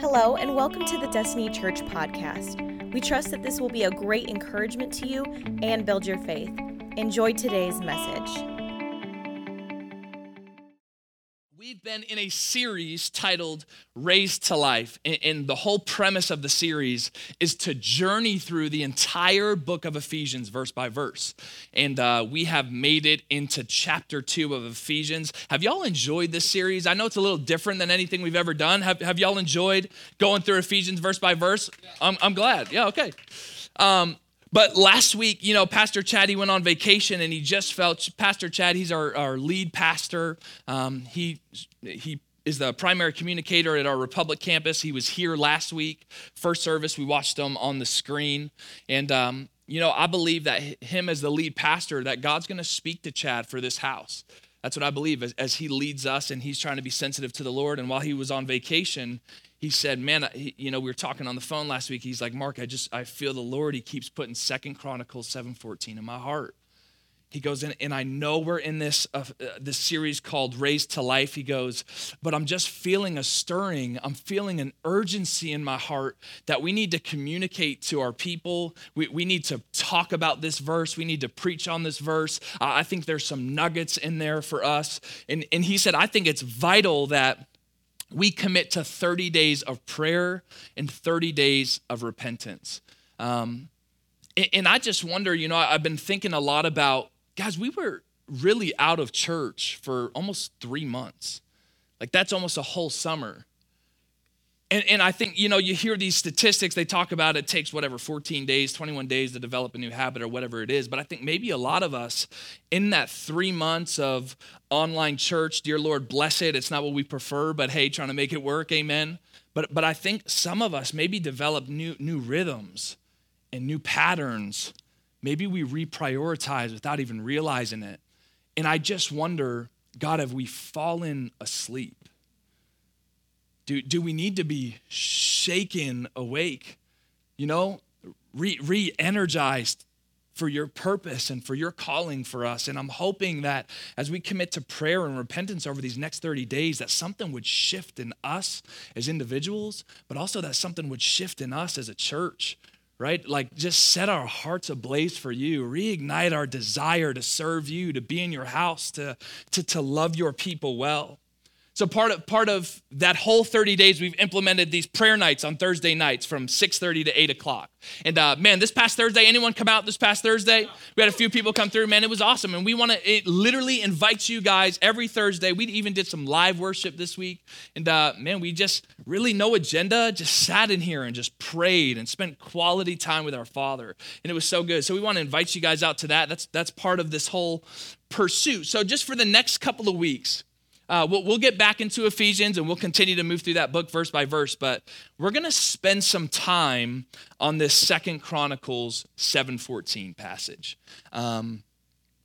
Hello, and welcome to the Destiny Church podcast. We trust that this will be a great encouragement to you and build your faith. Enjoy today's message. Been in a series titled Raised to Life. And the whole premise of the series is to journey through the entire book of Ephesians, verse by verse. And uh, we have made it into chapter two of Ephesians. Have y'all enjoyed this series? I know it's a little different than anything we've ever done. Have, have y'all enjoyed going through Ephesians verse by verse? I'm, I'm glad. Yeah, okay. Um, but last week, you know, Pastor Chad, he went on vacation and he just felt, Pastor Chad, he's our, our lead pastor. Um, he, he is the primary communicator at our Republic campus. He was here last week, first service. We watched him on the screen. And, um, you know, I believe that him as the lead pastor, that God's going to speak to Chad for this house. That's what I believe as, as, he leads us and he's trying to be sensitive to the Lord. And while he was on vacation, he said, "Man, you know, we were talking on the phone last week. He's like, Mark, I just I feel the Lord. He keeps putting Second Chronicles seven fourteen in my heart." He goes, and, and I know we're in this uh, uh, this series called Raised to Life. He goes, but I'm just feeling a stirring. I'm feeling an urgency in my heart that we need to communicate to our people. We, we need to talk about this verse. We need to preach on this verse. Uh, I think there's some nuggets in there for us. And, and he said, I think it's vital that we commit to 30 days of prayer and 30 days of repentance. Um, and I just wonder, you know, I've been thinking a lot about, guys, we were really out of church for almost three months. Like that's almost a whole summer. And, and I think, you know, you hear these statistics, they talk about it takes whatever, 14 days, 21 days to develop a new habit or whatever it is. But I think maybe a lot of us in that three months of online church, dear Lord, bless it. It's not what we prefer, but hey, trying to make it work, amen. But, but I think some of us maybe develop new, new rhythms and new patterns. Maybe we reprioritize without even realizing it. And I just wonder, God, have we fallen asleep? Do, do we need to be shaken awake, you know, re energized for your purpose and for your calling for us. And I'm hoping that as we commit to prayer and repentance over these next 30 days, that something would shift in us as individuals, but also that something would shift in us as a church, right? Like just set our hearts ablaze for you, reignite our desire to serve you, to be in your house, to, to, to love your people well. So part of part of that whole 30 days, we've implemented these prayer nights on Thursday nights from 6:30 to 8 o'clock. And uh, man, this past Thursday, anyone come out this past Thursday? We had a few people come through. Man, it was awesome. And we want to. It literally invite you guys every Thursday. We even did some live worship this week. And uh, man, we just really no agenda, just sat in here and just prayed and spent quality time with our Father. And it was so good. So we want to invite you guys out to that. That's that's part of this whole pursuit. So just for the next couple of weeks uh, we'll, we'll get back into Ephesians and we'll continue to move through that book verse by verse, but we're going to spend some time on this Second Chronicles 7:14 passage. Um,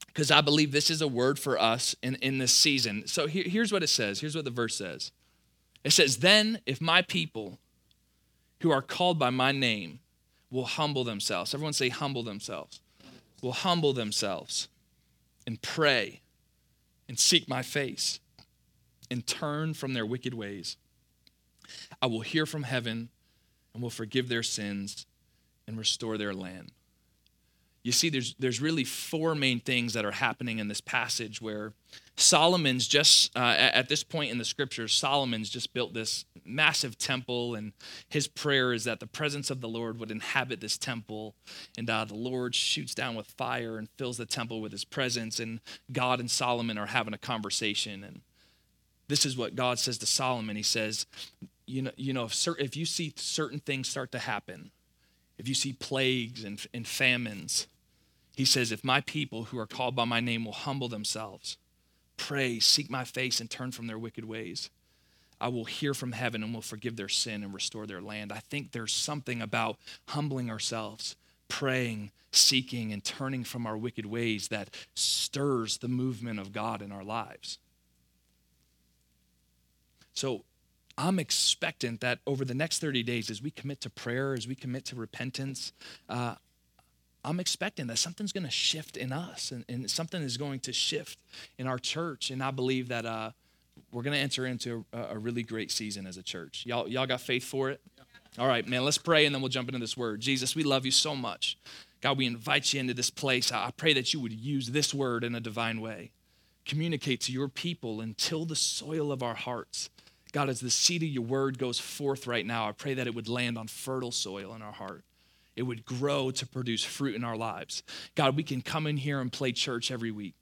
because I believe this is a word for us in, in this season. So here, here's what it says. Here's what the verse says. It says, Then if my people who are called by my name will humble themselves, everyone say, humble themselves, will humble themselves and pray and seek my face and turn from their wicked ways. I will hear from heaven and will forgive their sins and restore their land. You see, there's, there's really four main things that are happening in this passage where Solomon's just, uh, at this point in the scriptures, Solomon's just built this massive temple, and his prayer is that the presence of the Lord would inhabit this temple, and uh, the Lord shoots down with fire and fills the temple with his presence, and God and Solomon are having a conversation. And this is what God says to Solomon. He says, you know, you know if, cer- if you see certain things start to happen, if you see plagues and, and famines, he says, if my people who are called by my name will humble themselves, pray, seek my face, and turn from their wicked ways, I will hear from heaven and will forgive their sin and restore their land. I think there's something about humbling ourselves, praying, seeking, and turning from our wicked ways that stirs the movement of God in our lives. So I'm expectant that over the next 30 days, as we commit to prayer, as we commit to repentance, uh, I'm expecting that something's going to shift in us and, and, something is going to shift in our church. And I believe that uh, we're going to enter into a, a, really great season as a church. Y'all, y'all got faith for it? All right, man, let's pray and then we'll jump into this word. Jesus, we love you so much. God, we invite you into this place. I pray that you would use this word in a divine way. Communicate to your people and till the soil of our hearts. God, as the seed of your word goes forth right now, I pray that it would land on fertile soil in our heart. It would grow to produce fruit in our lives. God, we can come in here and play church every week.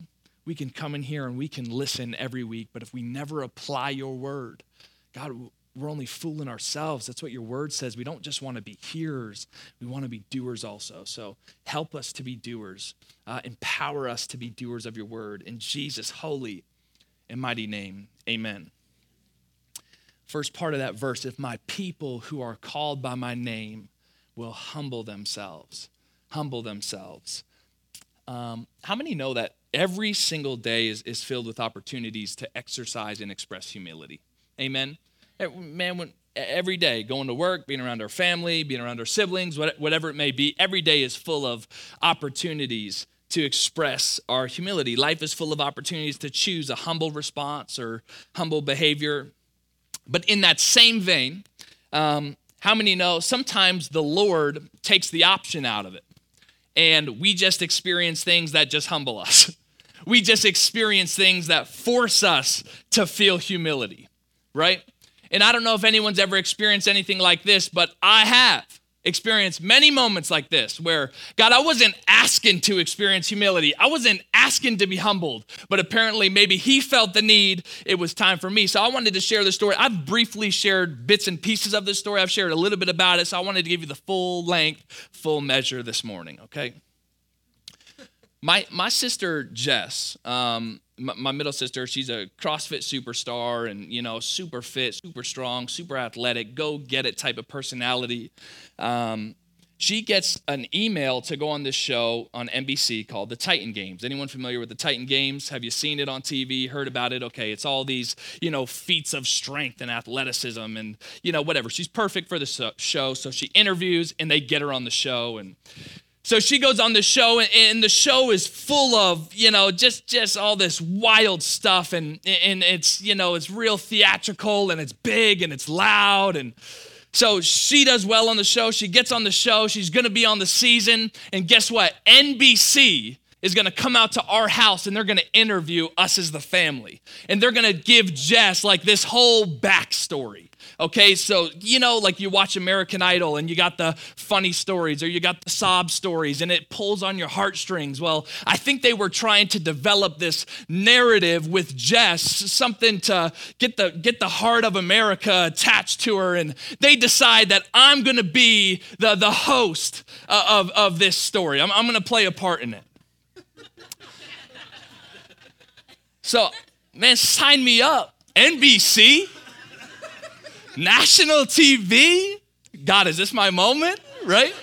We can come in here and we can listen every week, but if we never apply your word, God, we're only fooling ourselves. That's what your word says. We don't just want to be hearers, we want to be doers also. So help us to be doers. Uh, empower us to be doers of your word. In Jesus' holy and mighty name, amen. First part of that verse if my people who are called by my name will humble themselves, humble themselves. Um, how many know that every single day is, is filled with opportunities to exercise and express humility? Amen. Eh, man, when, every day, going to work, being around our family, being around our siblings, whatever it may be, every day is full of opportunities to express our humility. Life is full of opportunities to choose a humble response or humble behavior. But in that same vein, um, how many know sometimes the Lord takes the option out of it? And we just experience things that just humble us. We just experience things that force us to feel humility, right? And I don't know if anyone's ever experienced anything like this, but I have experienced many moments like this where, God, I wasn't asking to experience humility. I wasn't asking to be humbled, but apparently maybe He felt the need. It was time for me. So I wanted to share the story. I've briefly shared bits and pieces of this story, I've shared a little bit about it. So I wanted to give you the full length, full measure this morning, okay? My, my sister Jess, um, my, my, middle sister, she's a CrossFit superstar and, you know, super fit, super strong, super athletic, go get it type of personality. Um, she gets an email to go on this show on NBC called The Titan Games. Anyone familiar with the Titan Games? Have you seen it on TV, heard about it? Okay, it's all these, you know, feats of strength and athleticism and, you know, whatever. She's perfect for the show. So she interviews and they get her on the show. And so she goes on the show, and the show is full of, you know, just just all this wild stuff, and and it's you know it's real theatrical, and it's big, and it's loud, and so she does well on the show. She gets on the show. She's going to be on the season, and guess what? NBC is going to come out to our house and they're going to interview us as the family. And they're going to give Jess like this whole backstory. Okay, so you know, like you watch American Idol and you got the funny stories or you got the sob stories and it pulls on your heartstrings. Well, I think they were trying to develop this narrative with Jess, something to get the get the heart of America attached to her, and they decide that I'm gonna be the, the host uh, of, of this story. I'm, I'm gonna play a part in it. So, man, sign me up. NBC? National TV? God, is this my moment? Right?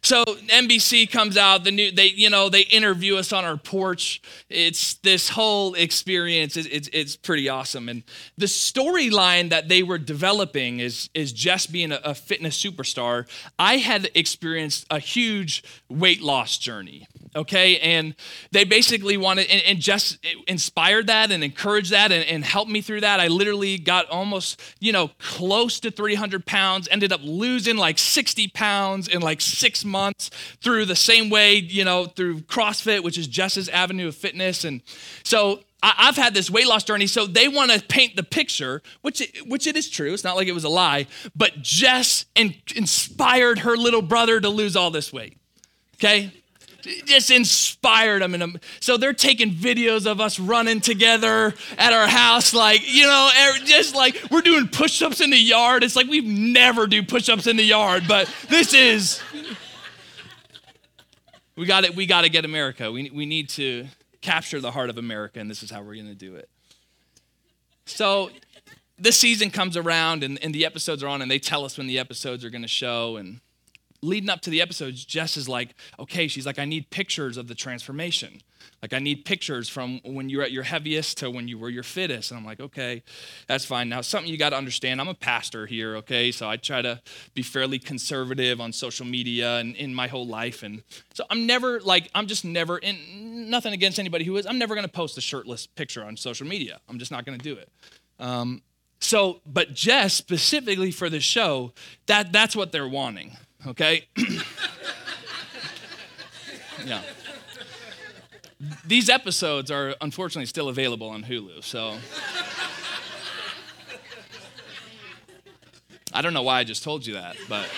So NBC comes out, the new they you know they interview us on our porch. It's this whole experience. It's, it's, it's pretty awesome, and the storyline that they were developing is is just being a, a fitness superstar. I had experienced a huge weight loss journey okay? And they basically wanted, and, and just inspired that and encouraged that and, and, helped me through that. I literally got almost, you know, close to 300 pounds, ended up losing like 60 pounds in like six months through the same way, you know, through CrossFit, which is Jess's avenue of fitness. And so I've had this weight loss journey, so they want to paint the picture, which it, which it is true. It's not like it was a lie, but Jess in, inspired her little brother to lose all this weight. Okay, just inspired them. And um, so they're taking videos of us running together at our house, like, you know, er, just like we're doing push ups in the yard. It's like we never do push ups in the yard, but this is. We got it. We got to get America. We, we need to capture the heart of America, and this is how we're going to do it. So this season comes around, and, and the episodes are on, and they tell us when the episodes are going to show. And leading up to the episodes, Jess is like, okay, she's like, I need pictures of the transformation. Like, I need pictures from when you're at your heaviest to when you were your fittest. And I'm like, okay, that's fine. Now, something you got to understand I'm a pastor here, okay? So I try to be fairly conservative on social media and in my whole life. And so I'm never, like, I'm just never, and nothing against anybody who is, I'm never going to post a shirtless picture on social media. I'm just not going to do it. Um, so, but Jess, specifically for the show, that, that's what they're wanting, okay? yeah these episodes are unfortunately still available on Hulu, so. I don't know why I just told you that, but.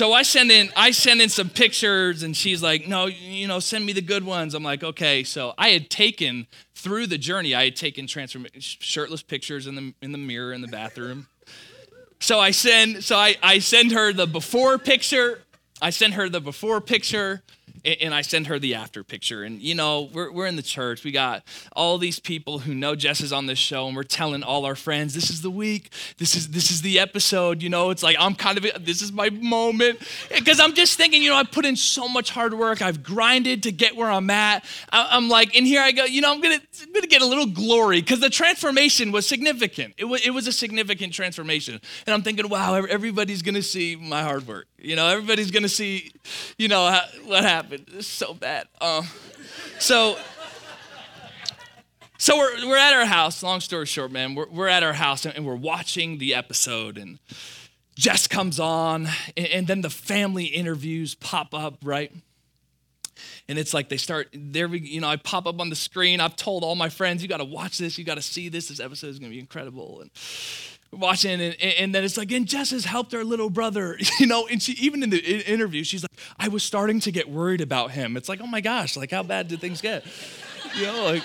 So I send in I send in some pictures and she's like, "No, you know, send me the good ones." I'm like, "Okay." So I had taken through the journey, I had taken transform shirtless pictures in the in the mirror in the bathroom. So I send so I I send her the before picture I send her the before picture and I send her the after picture. And, you know, we're, we're in the church. We got all these people who know Jess is on this show, and we're telling all our friends, this is the week, this is this is the episode. You know, it's like I'm kind of this is my moment. Because I'm just thinking, you know, I put in so much hard work. I've grinded to get where I'm at. I, am like, and here I go, you know, I'm gonna I'm gonna get a little glory because the transformation was significant. It was it was a significant transformation. And I'm thinking, wow, everybody's gonna see my hard work. You know, everybody's gonna see, you know, how, what happened. It's so bad. Um, so, so we're we're at our house. Long story short, man, we're we're at our house and, and we're watching the episode, and Jess comes on, and, and then the family interviews pop up, right? and it's like they start there we you know i pop up on the screen i've told all my friends you got to watch this you got to see this this episode is going to be incredible and watching and, and then it's like and jess has helped our little brother you know and she even in the interview she's like i was starting to get worried about him. It's like oh my gosh like how bad did things get? You know like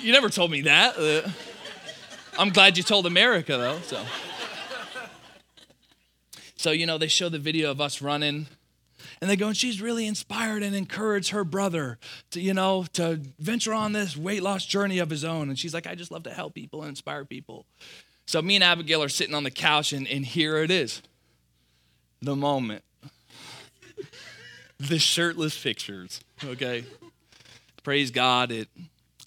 you never told me that. Uh, i'm glad you told america though so. So you know they show the video of us running and they go and she's really inspired and encouraged her brother to you know to venture on this weight loss journey of his own. And she's like i just love to help people and inspire people so me and Abigail are sitting on the couch, and, and here it is the moment. the shirtless pictures, okay? Praise God, it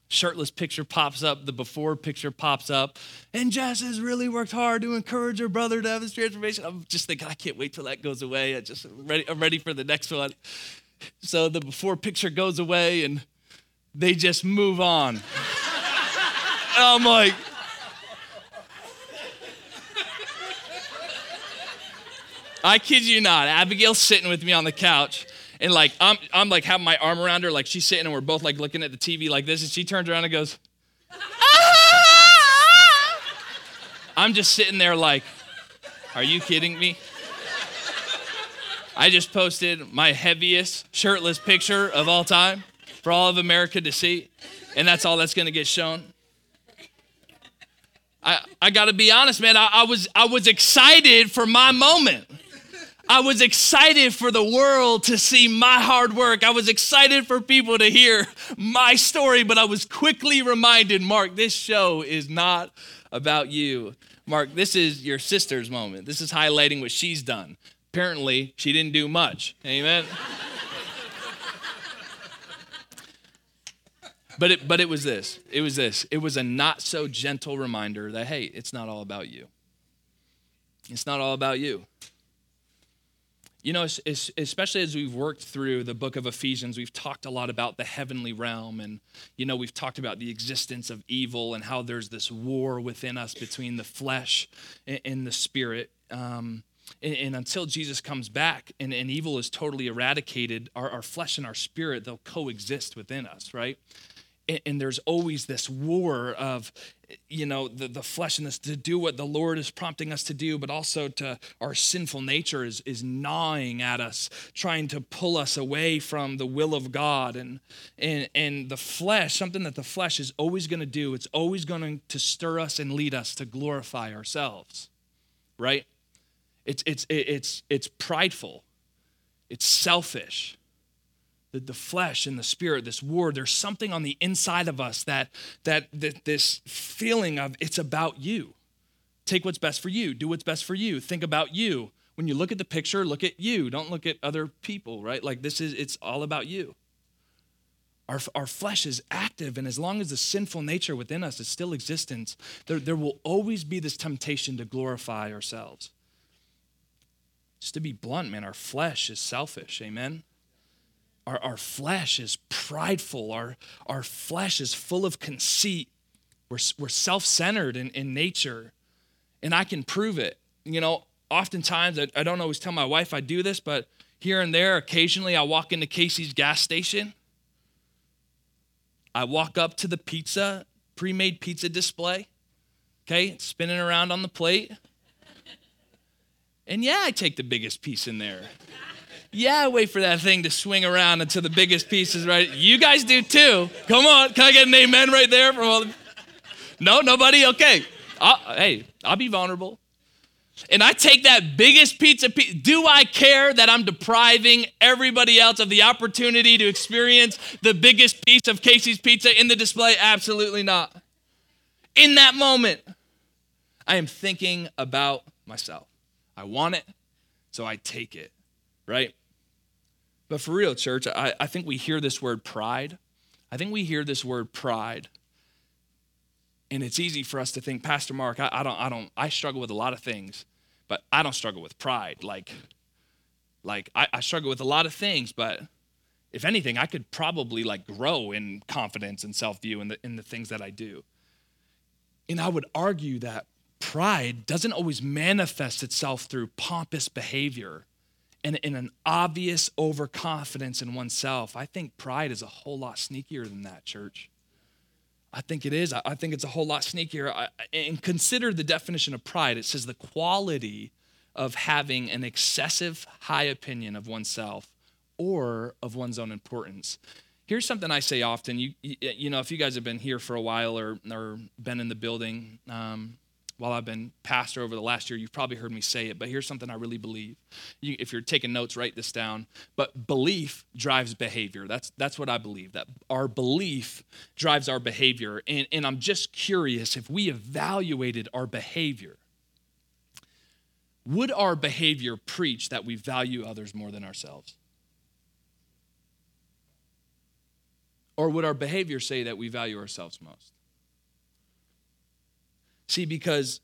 shirtless picture pops up, the before picture pops up, and Jess has really worked hard to encourage her brother to have this transformation. I'm just thinking, I can't wait till that goes away. I just ready, I'm ready for the next one. So the before picture goes away, and they just move on. I'm like, I kid you not. Abigail's sitting with me on the couch. And like I'm, I'm like having my arm around her, like she's sitting and we're both like looking at the TV like this, and she turns around and goes, ah! I'm just sitting there like, are you kidding me? I just posted my heaviest shirtless picture of all time for all of America to see, and that's all that's gonna get shown. I, I gotta be honest, man, I, I was I was excited for my moment. I was excited for the world to see my hard work. I was excited for people to hear my story, but I was quickly reminded Mark, this show is not about you. Mark, this is your sister's moment. This is highlighting what she's done. Apparently, she didn't do much. Amen. but it, but it was this. It was this. It was a not so gentle reminder that, hey, it's not all about you. It's not all about you. You know, especially as we've worked through the book of Ephesians, we've talked a lot about the heavenly realm. And, you know, we've talked about the existence of evil and how there's this war within us between the flesh and the spirit. Um, and, and, until Jesus comes back and, and evil is totally eradicated, our, our flesh and our spirit, they'll coexist within us, right? And, there's always this war of you know the, the flesh and this to do what the lord is prompting us to do but also to our sinful nature is, is gnawing at us trying to pull us away from the will of god. And and and the flesh something that the flesh is always going to do it's always going to stir us and lead us to glorify ourselves right? It's it's it's it's prideful. It's selfish the, the flesh and the spirit, this war, there's something on the inside of us that, that, that this feeling of it's about you. Take what's best for you. Do what's best for you. Think about you. When you look at the picture, look at you. Don't look at other people, right? Like this is, it's all about you. Our, our flesh is active, and as long as the sinful nature within us is still existent, there, there will always be this temptation to glorify ourselves. Just to be blunt, man, our flesh is selfish, amen? Our, our flesh is prideful, our, our flesh is full of conceit. We're, we're self centered in, in nature, and I can prove it. You know, oftentimes, I, I don't always tell my wife I do this, but here and there, occasionally, I walk into Casey's gas station I walk up to the pizza, pre made pizza display, okay, spinning around on the plate. And yeah, I take the biggest piece in there. Yeah, wait for that thing to swing around until the biggest piece is right. You guys do too. Come on, can I get an amen right there from all the... No, nobody? Okay. I'll, hey, I'll be vulnerable and I take that biggest pizza, do I care that I'm depriving everybody else of the opportunity to experience the biggest piece of Casey's pizza in the display? Absolutely not. In that moment, I am thinking about myself. I want it, so I take it, right? But for real, church, I, I think we hear this word pride. I think we hear this word pride and it's easy for us to think, Pastor Mark, I, I, don't, I don't, I struggle with a lot of things, but I don't struggle with pride. Like, like I, I struggle with a lot of things, but if anything, I could probably like grow in confidence and self-view in the in the things that I do. And I would argue that pride doesn't always manifest itself through pompous behavior and in an obvious overconfidence in oneself. I think pride is a whole lot sneakier than that, church. I think it is. I think it's a whole lot sneakier. and consider the definition of pride. It says the quality of having an excessive high opinion of oneself or of one's own importance. Here's something I say often. You, you know, if you guys have been here for a while or, or been in the building, um, while I've been pastor over the last year, you've probably heard me say it, but here's something I really believe. You, if you're taking notes, write this down. But belief drives behavior. That's, that's what I believe, that our belief drives our behavior. And, and I'm just curious if we evaluated our behavior, would our behavior preach that we value others more than ourselves? Or would our behavior say that we value ourselves most? See, because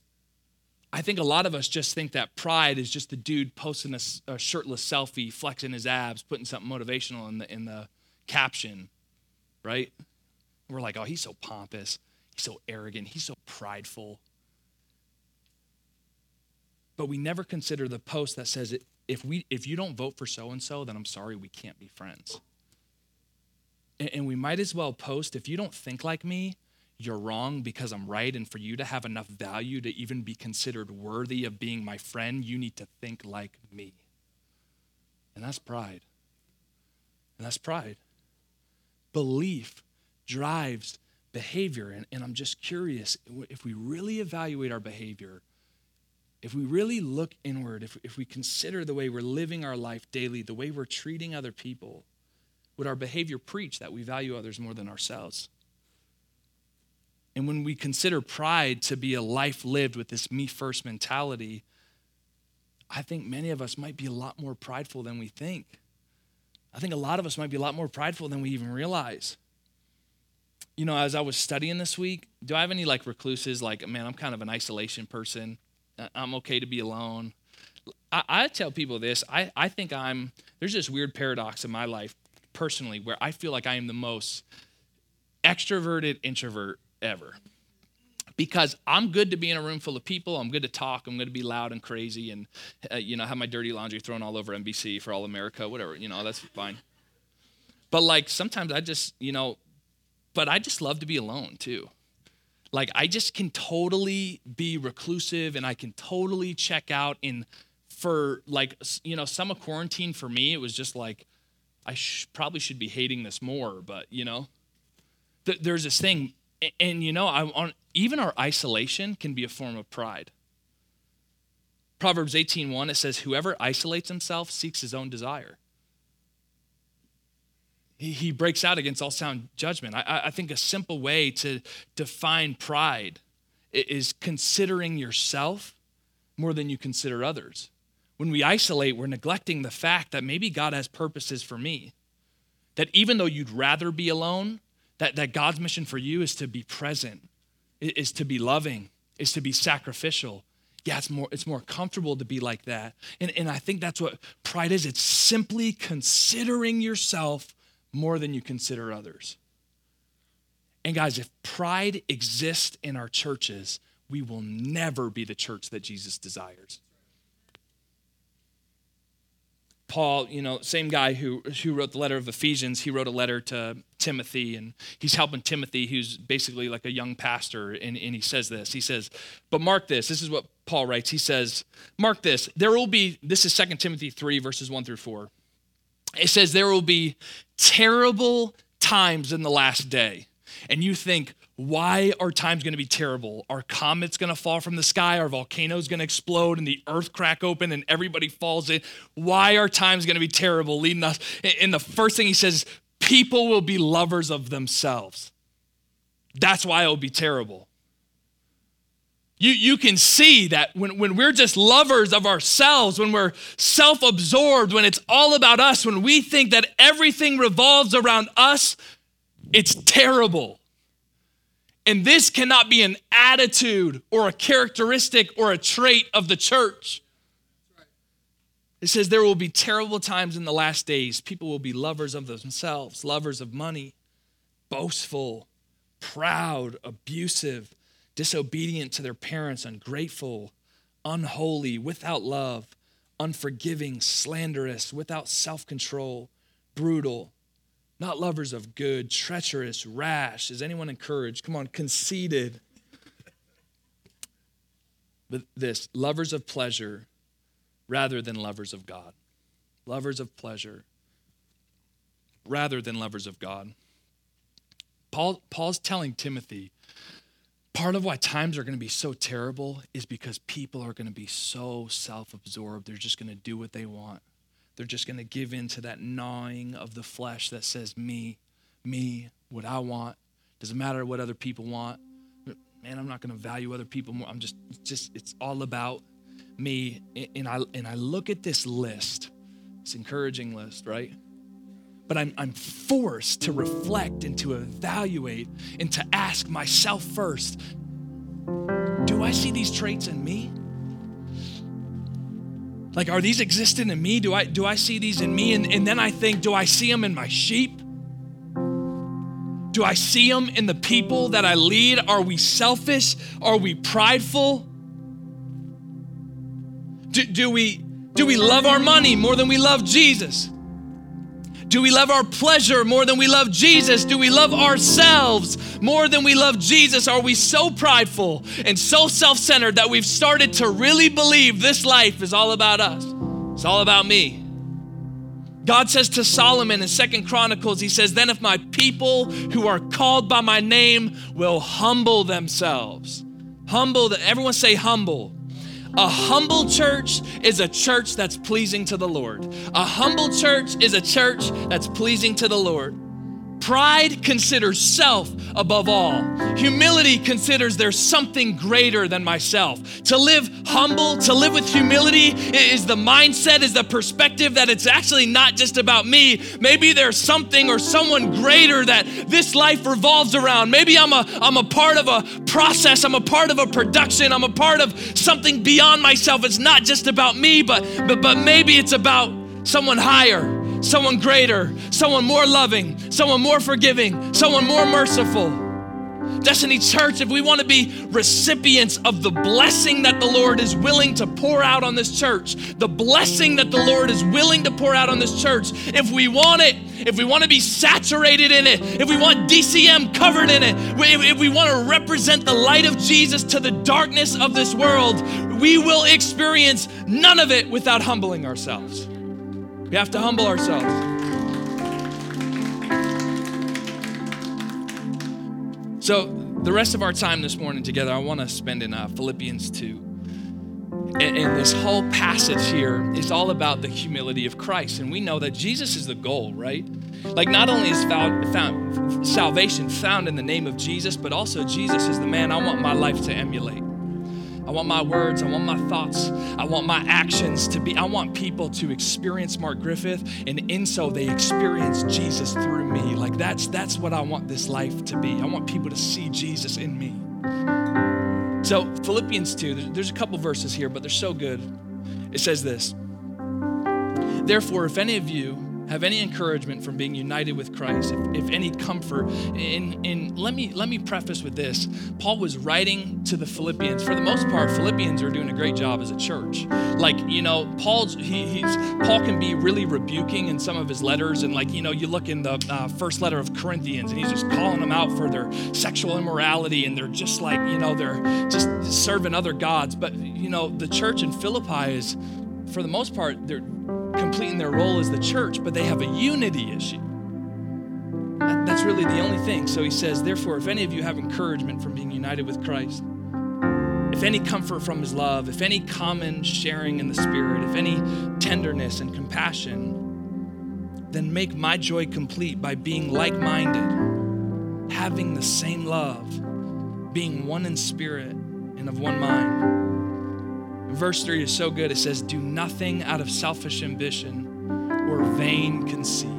I think a lot of us just think that pride is just the dude posting a, a, shirtless selfie, flexing his abs, putting something motivational in the in the caption, right? We're like, oh, he's so pompous, he's so arrogant, he's so prideful. But we never consider the post that says, if we if you don't vote for so and so, then I'm sorry, we can't be friends. And, and we might as well post, if you don't think like me, you're wrong because I'm right, and for you to have enough value to even be considered worthy of being my friend, you need to think like me. And that's pride. And that's pride. Belief drives behavior. And, and I'm just curious if we really evaluate our behavior, if we really look inward, if, if we consider the way we're living our life daily, the way we're treating other people, would our behavior preach that we value others more than ourselves? And when we consider pride to be a life lived with this me first mentality, I think many of us might be a lot more prideful than we think. I think a lot of us might be a lot more prideful than we even realize. You know, as I was studying this week, do I have any like recluses? Like, man, I'm kind of an isolation person. I'm okay to be alone. I, I tell people this I, I think I'm, there's this weird paradox in my life personally where I feel like I am the most extroverted introvert ever. Because I'm good to be in a room full of people. I'm good to talk. I'm going to be loud and crazy and, uh, you know, have my dirty laundry thrown all over NBC for all America, whatever. You know, that's fine. But like sometimes I just, you know, but I just love to be alone too. Like I just can totally be reclusive and I can totally check out in for like you know summer quarantine for me it was just like I sh- probably should be hating this more but you know th- there's this thing and, you know, I, on, even our isolation can be a form of pride. Proverbs 18:1 it says whoever isolates himself seeks his own desire. He, he breaks out against all sound judgment. I, I think a simple way to define pride is considering yourself more than you consider others. When we isolate, we're neglecting the fact that maybe God has purposes for me. That even though you'd rather be alone, that, that God's mission for you is to be present, is to be loving, is to be sacrificial. Yeah, it's more, it's more comfortable to be like that. And, and I think that's what pride is it's simply considering yourself more than you consider others. And guys, if pride exists in our churches, we will never be the church that Jesus desires. Paul, you know, same guy who, who wrote the letter of Ephesians, he wrote a letter to Timothy, and he's helping Timothy, who's basically like a young pastor, and, and he says this. He says, But mark this, this is what Paul writes. He says, Mark this, there will be, this is 2 Timothy 3, verses 1 through 4. It says, There will be terrible times in the last day. And you think, why are times going to be terrible? Are comets going to fall from the sky? Are volcanoes going to explode and the earth crack open and everybody falls in? Why are times going to be terrible? Leading us. And the first thing he says, people will be lovers of themselves. That's why it will be terrible. You, you can see that when, when we're just lovers of ourselves, when we're self absorbed, when it's all about us, when we think that everything revolves around us, it's terrible. And this cannot be an attitude or a characteristic or a trait of the church. It says there will be terrible times in the last days. People will be lovers of themselves, lovers of money, boastful, proud, abusive, disobedient to their parents, ungrateful, unholy, without love, unforgiving, slanderous, without self control, brutal not lovers of good, treacherous, rash. Is anyone encouraged? Come on, conceited. But this, lovers of pleasure rather than lovers of God. Lovers of pleasure rather than lovers of God. Paul, Paul's telling Timothy, part of why times are going to be so terrible is because people are going to be so self absorbed. They're just going to do what they want. They're just going to give in to that gnawing of the flesh that says, me, me, what I want. Doesn't matter what other people want. Man, I'm not going to value other people more. I'm just, just, it's all about me. And I, and I look at this list, this encouraging list, right? But I'm, I'm forced to reflect and to evaluate and to ask myself first do I see these traits in me? Like, are these existent in me? Do I do I see these in me? And, and then I think, do I see them in my sheep? Do I see them in the people that I lead? Are we selfish? Are we prideful? Do, do we do we love our money more than we love Jesus? Do we love our pleasure more than we love Jesus? Do we love ourselves more than we love Jesus? Are we so prideful and so self centered that we've started to really believe this life is all about us? It's all about me. God says to Solomon in Second Chronicles, He says, Then if my people who are called by my name will humble themselves, humble, that everyone say humble a humble church is a church that's pleasing to the Lord. A humble church is a church that's pleasing to the Lord. Pride considers self above all. Humility considers there's something greater than myself. To live humble, to live with humility is the mindset, is the perspective that it's actually not just about me. Maybe there's something or someone greater that this life revolves around. Maybe I'm a I'm a part of a process, I'm a part of a production, I'm a part of something beyond myself. It's not just about me, but but but maybe it's about someone higher someone greater, someone more loving, someone more forgiving, someone more merciful. Destiny Church, if we want to be recipients of the blessing that the Lord is willing to pour out on this church, the blessing that the Lord is willing to pour out on this church, if we want it, if we want to be saturated in it, if we want DCM covered in it, if we want to represent the light of Jesus to the darkness of this world, we will experience none of it without humbling ourselves. We have to humble ourselves. So, the rest of our time this morning together, I want to spend in uh, Philippians 2. And, and, this whole passage here is all about the humility of Christ. And we know that Jesus is the goal, right? Like, not only is found, found, salvation found in the name of Jesus, but also Jesus is the man I want my life to emulate. I want my words, I want my thoughts, I want my actions to be, I want people to experience Mark Griffith, and in so they experience Jesus through me. Like that's that's what I want this life to be. I want people to see Jesus in me. So Philippians 2, there's a couple verses here, but they're so good. It says this. Therefore, if any of you have any encouragement from being united with Christ, if, if any comfort. In, in let me let me preface with this. Paul was writing to the Philippians. For the most part, Philippians are doing a great job as a church. Like you know, Paul's he, he's Paul can be really rebuking in some of his letters, and like you know, you look in the uh, first letter of Corinthians, and he's just calling them out for their sexual immorality, and they're just like you know they're just serving other gods. But you know, the church in Philippi is, for the most part, they're completing their role as the church, but they have a unity issue. That's really the only thing. So he says, Therefore, if any of you have encouragement from being united with Christ, if any comfort from his love, if any common sharing in the Spirit, if any tenderness and compassion, then make my joy complete by being like minded, having the same love, being one in spirit and of one mind. Verse 3 is so good. It says, Do nothing out of selfish ambition or vain conceit.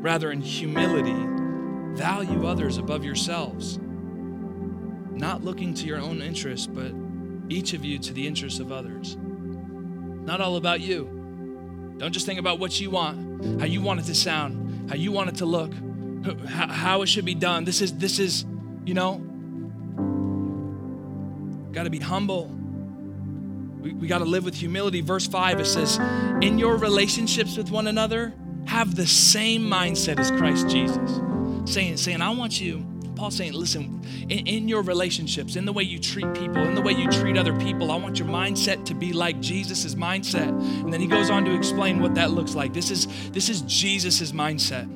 Rather, in humility, value others above yourselves, not looking to your own interests, but each of you to the interests of others. Not all about you. Don't just think about what you want, how you want it to sound, how you want it to look, how it should be done. This is, this is, you know, got to be humble. We, we got to live with humility. Verse 5, it says, In your relationships with one another, have the same mindset as Christ Jesus. Saying, saying, I want you, Paul saying, listen, in, in, your relationships, in the way you treat people, in the way you treat other people, I want your mindset to be like Jesus' mindset. And then he goes on to explain what that looks like. This is this is Jesus' mindset.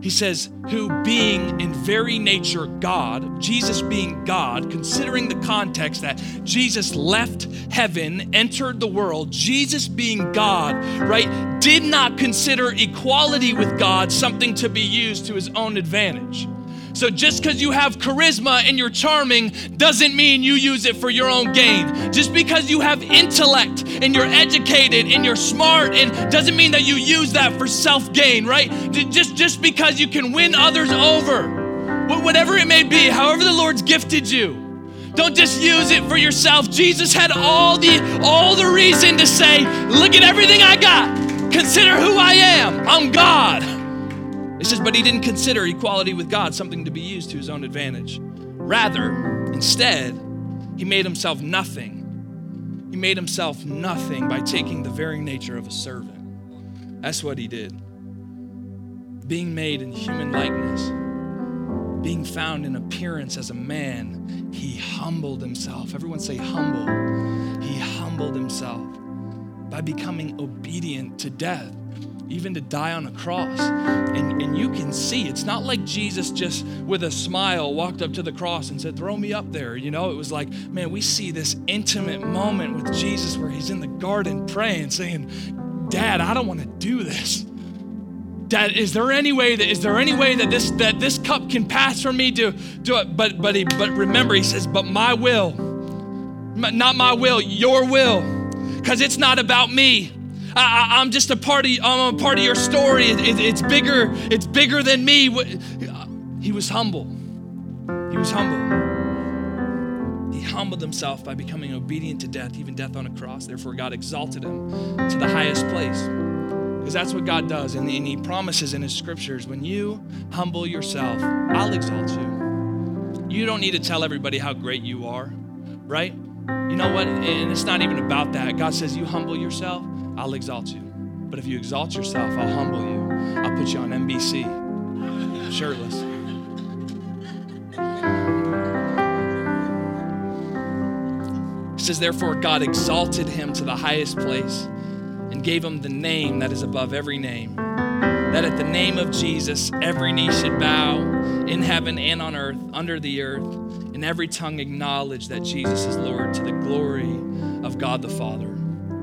He says, who being in very nature God, Jesus being God, considering the context that Jesus left heaven, entered the world, Jesus being God, right, did not consider equality with God something to be used to his own advantage. So just because you have charisma and you're charming doesn't mean you use it for your own gain. Just because you have intellect and you're educated and you're smart and doesn't mean that you use that for self-gain, right? Just just because you can win others over. Whatever it may be, however the Lord's gifted you. Don't just use it for yourself. Jesus had all the all the reason to say, "Look at everything I got. Consider who I am. I'm God." It says, but he didn't consider equality with God something to be used to his own advantage. Rather, instead, he made himself nothing. He made himself nothing by taking the very nature of a servant. That's what he did. Being made in human likeness, being found in appearance as a man, he humbled himself. Everyone say, humble. He humbled himself by becoming obedient to death even to die on a cross. And, and you can see, it's not like Jesus just with a smile walked up to the cross and said, Throw me up there. You know, it was like, man, we see this intimate moment with Jesus where he's in the garden praying, saying, Dad, I don't want to do this. Dad, is there any way that is there any way that this that this cup can pass from me to do it? But but he but remember, he says, but my will, not my will, your will, because it's not about me. I, am just a part of I'm a part of your story. It, it, it's bigger. It's bigger than me. He was humble. He was humble. He humbled himself by becoming obedient to death, even death on a cross. Therefore, God exalted him to the highest place. Because that's what God does. And, and He promises in His scriptures when you humble yourself, I'll exalt you. You don't need to tell everybody how great you are, right? You know what? And it's not even about that. God says, You humble yourself, I'll exalt you. But if you exalt yourself, I'll humble you. I'll put you on NBC, shirtless. It says, Therefore, God exalted him to the highest place and gave him the name that is above every name. That at the name of Jesus, every knee should bow in heaven and on earth, under the earth, and every tongue acknowledge that Jesus is Lord to the glory of God the Father.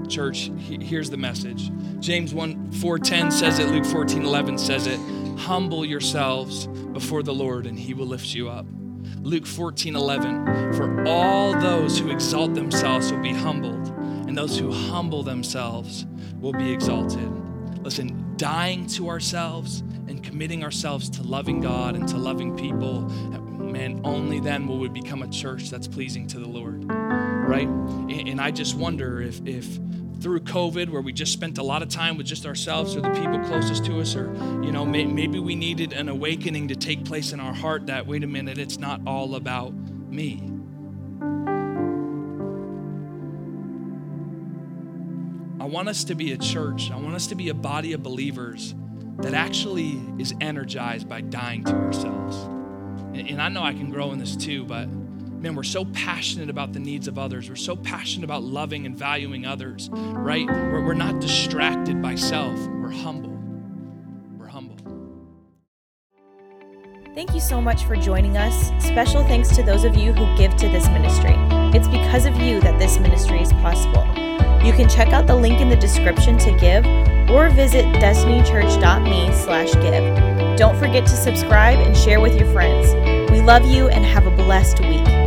Church, here's the message. James 1 410 says it, Luke 14 11 says it. Humble yourselves before the Lord, and he will lift you up. Luke 14 11. For all those who exalt themselves will be humbled, and those who humble themselves will be exalted. Listen, dying to ourselves and committing ourselves to loving God and to loving people, man, only then will we become a church that's pleasing to the Lord, right? And I just wonder if, if through COVID, where we just spent a lot of time with just ourselves or the people closest to us, or, you know, may, maybe we needed an awakening to take place in our heart that, wait a minute, it's not all about me. I want us to be a church, I want us to be a body of believers that actually is energized by dying to ourselves. And, and I know I can grow in this too, but man, we're so passionate about the needs of others. We're so passionate about loving and valuing others, right? We're, we're not distracted by self, we're humble. We're humble. Thank you so much for joining us. Special thanks to those of you who give to this ministry. It's because of you that this ministry is possible. You can check out the link in the description to give or visit destinychurch.me slash give. Don't forget to subscribe and share with your friends. We love you and have a blessed week.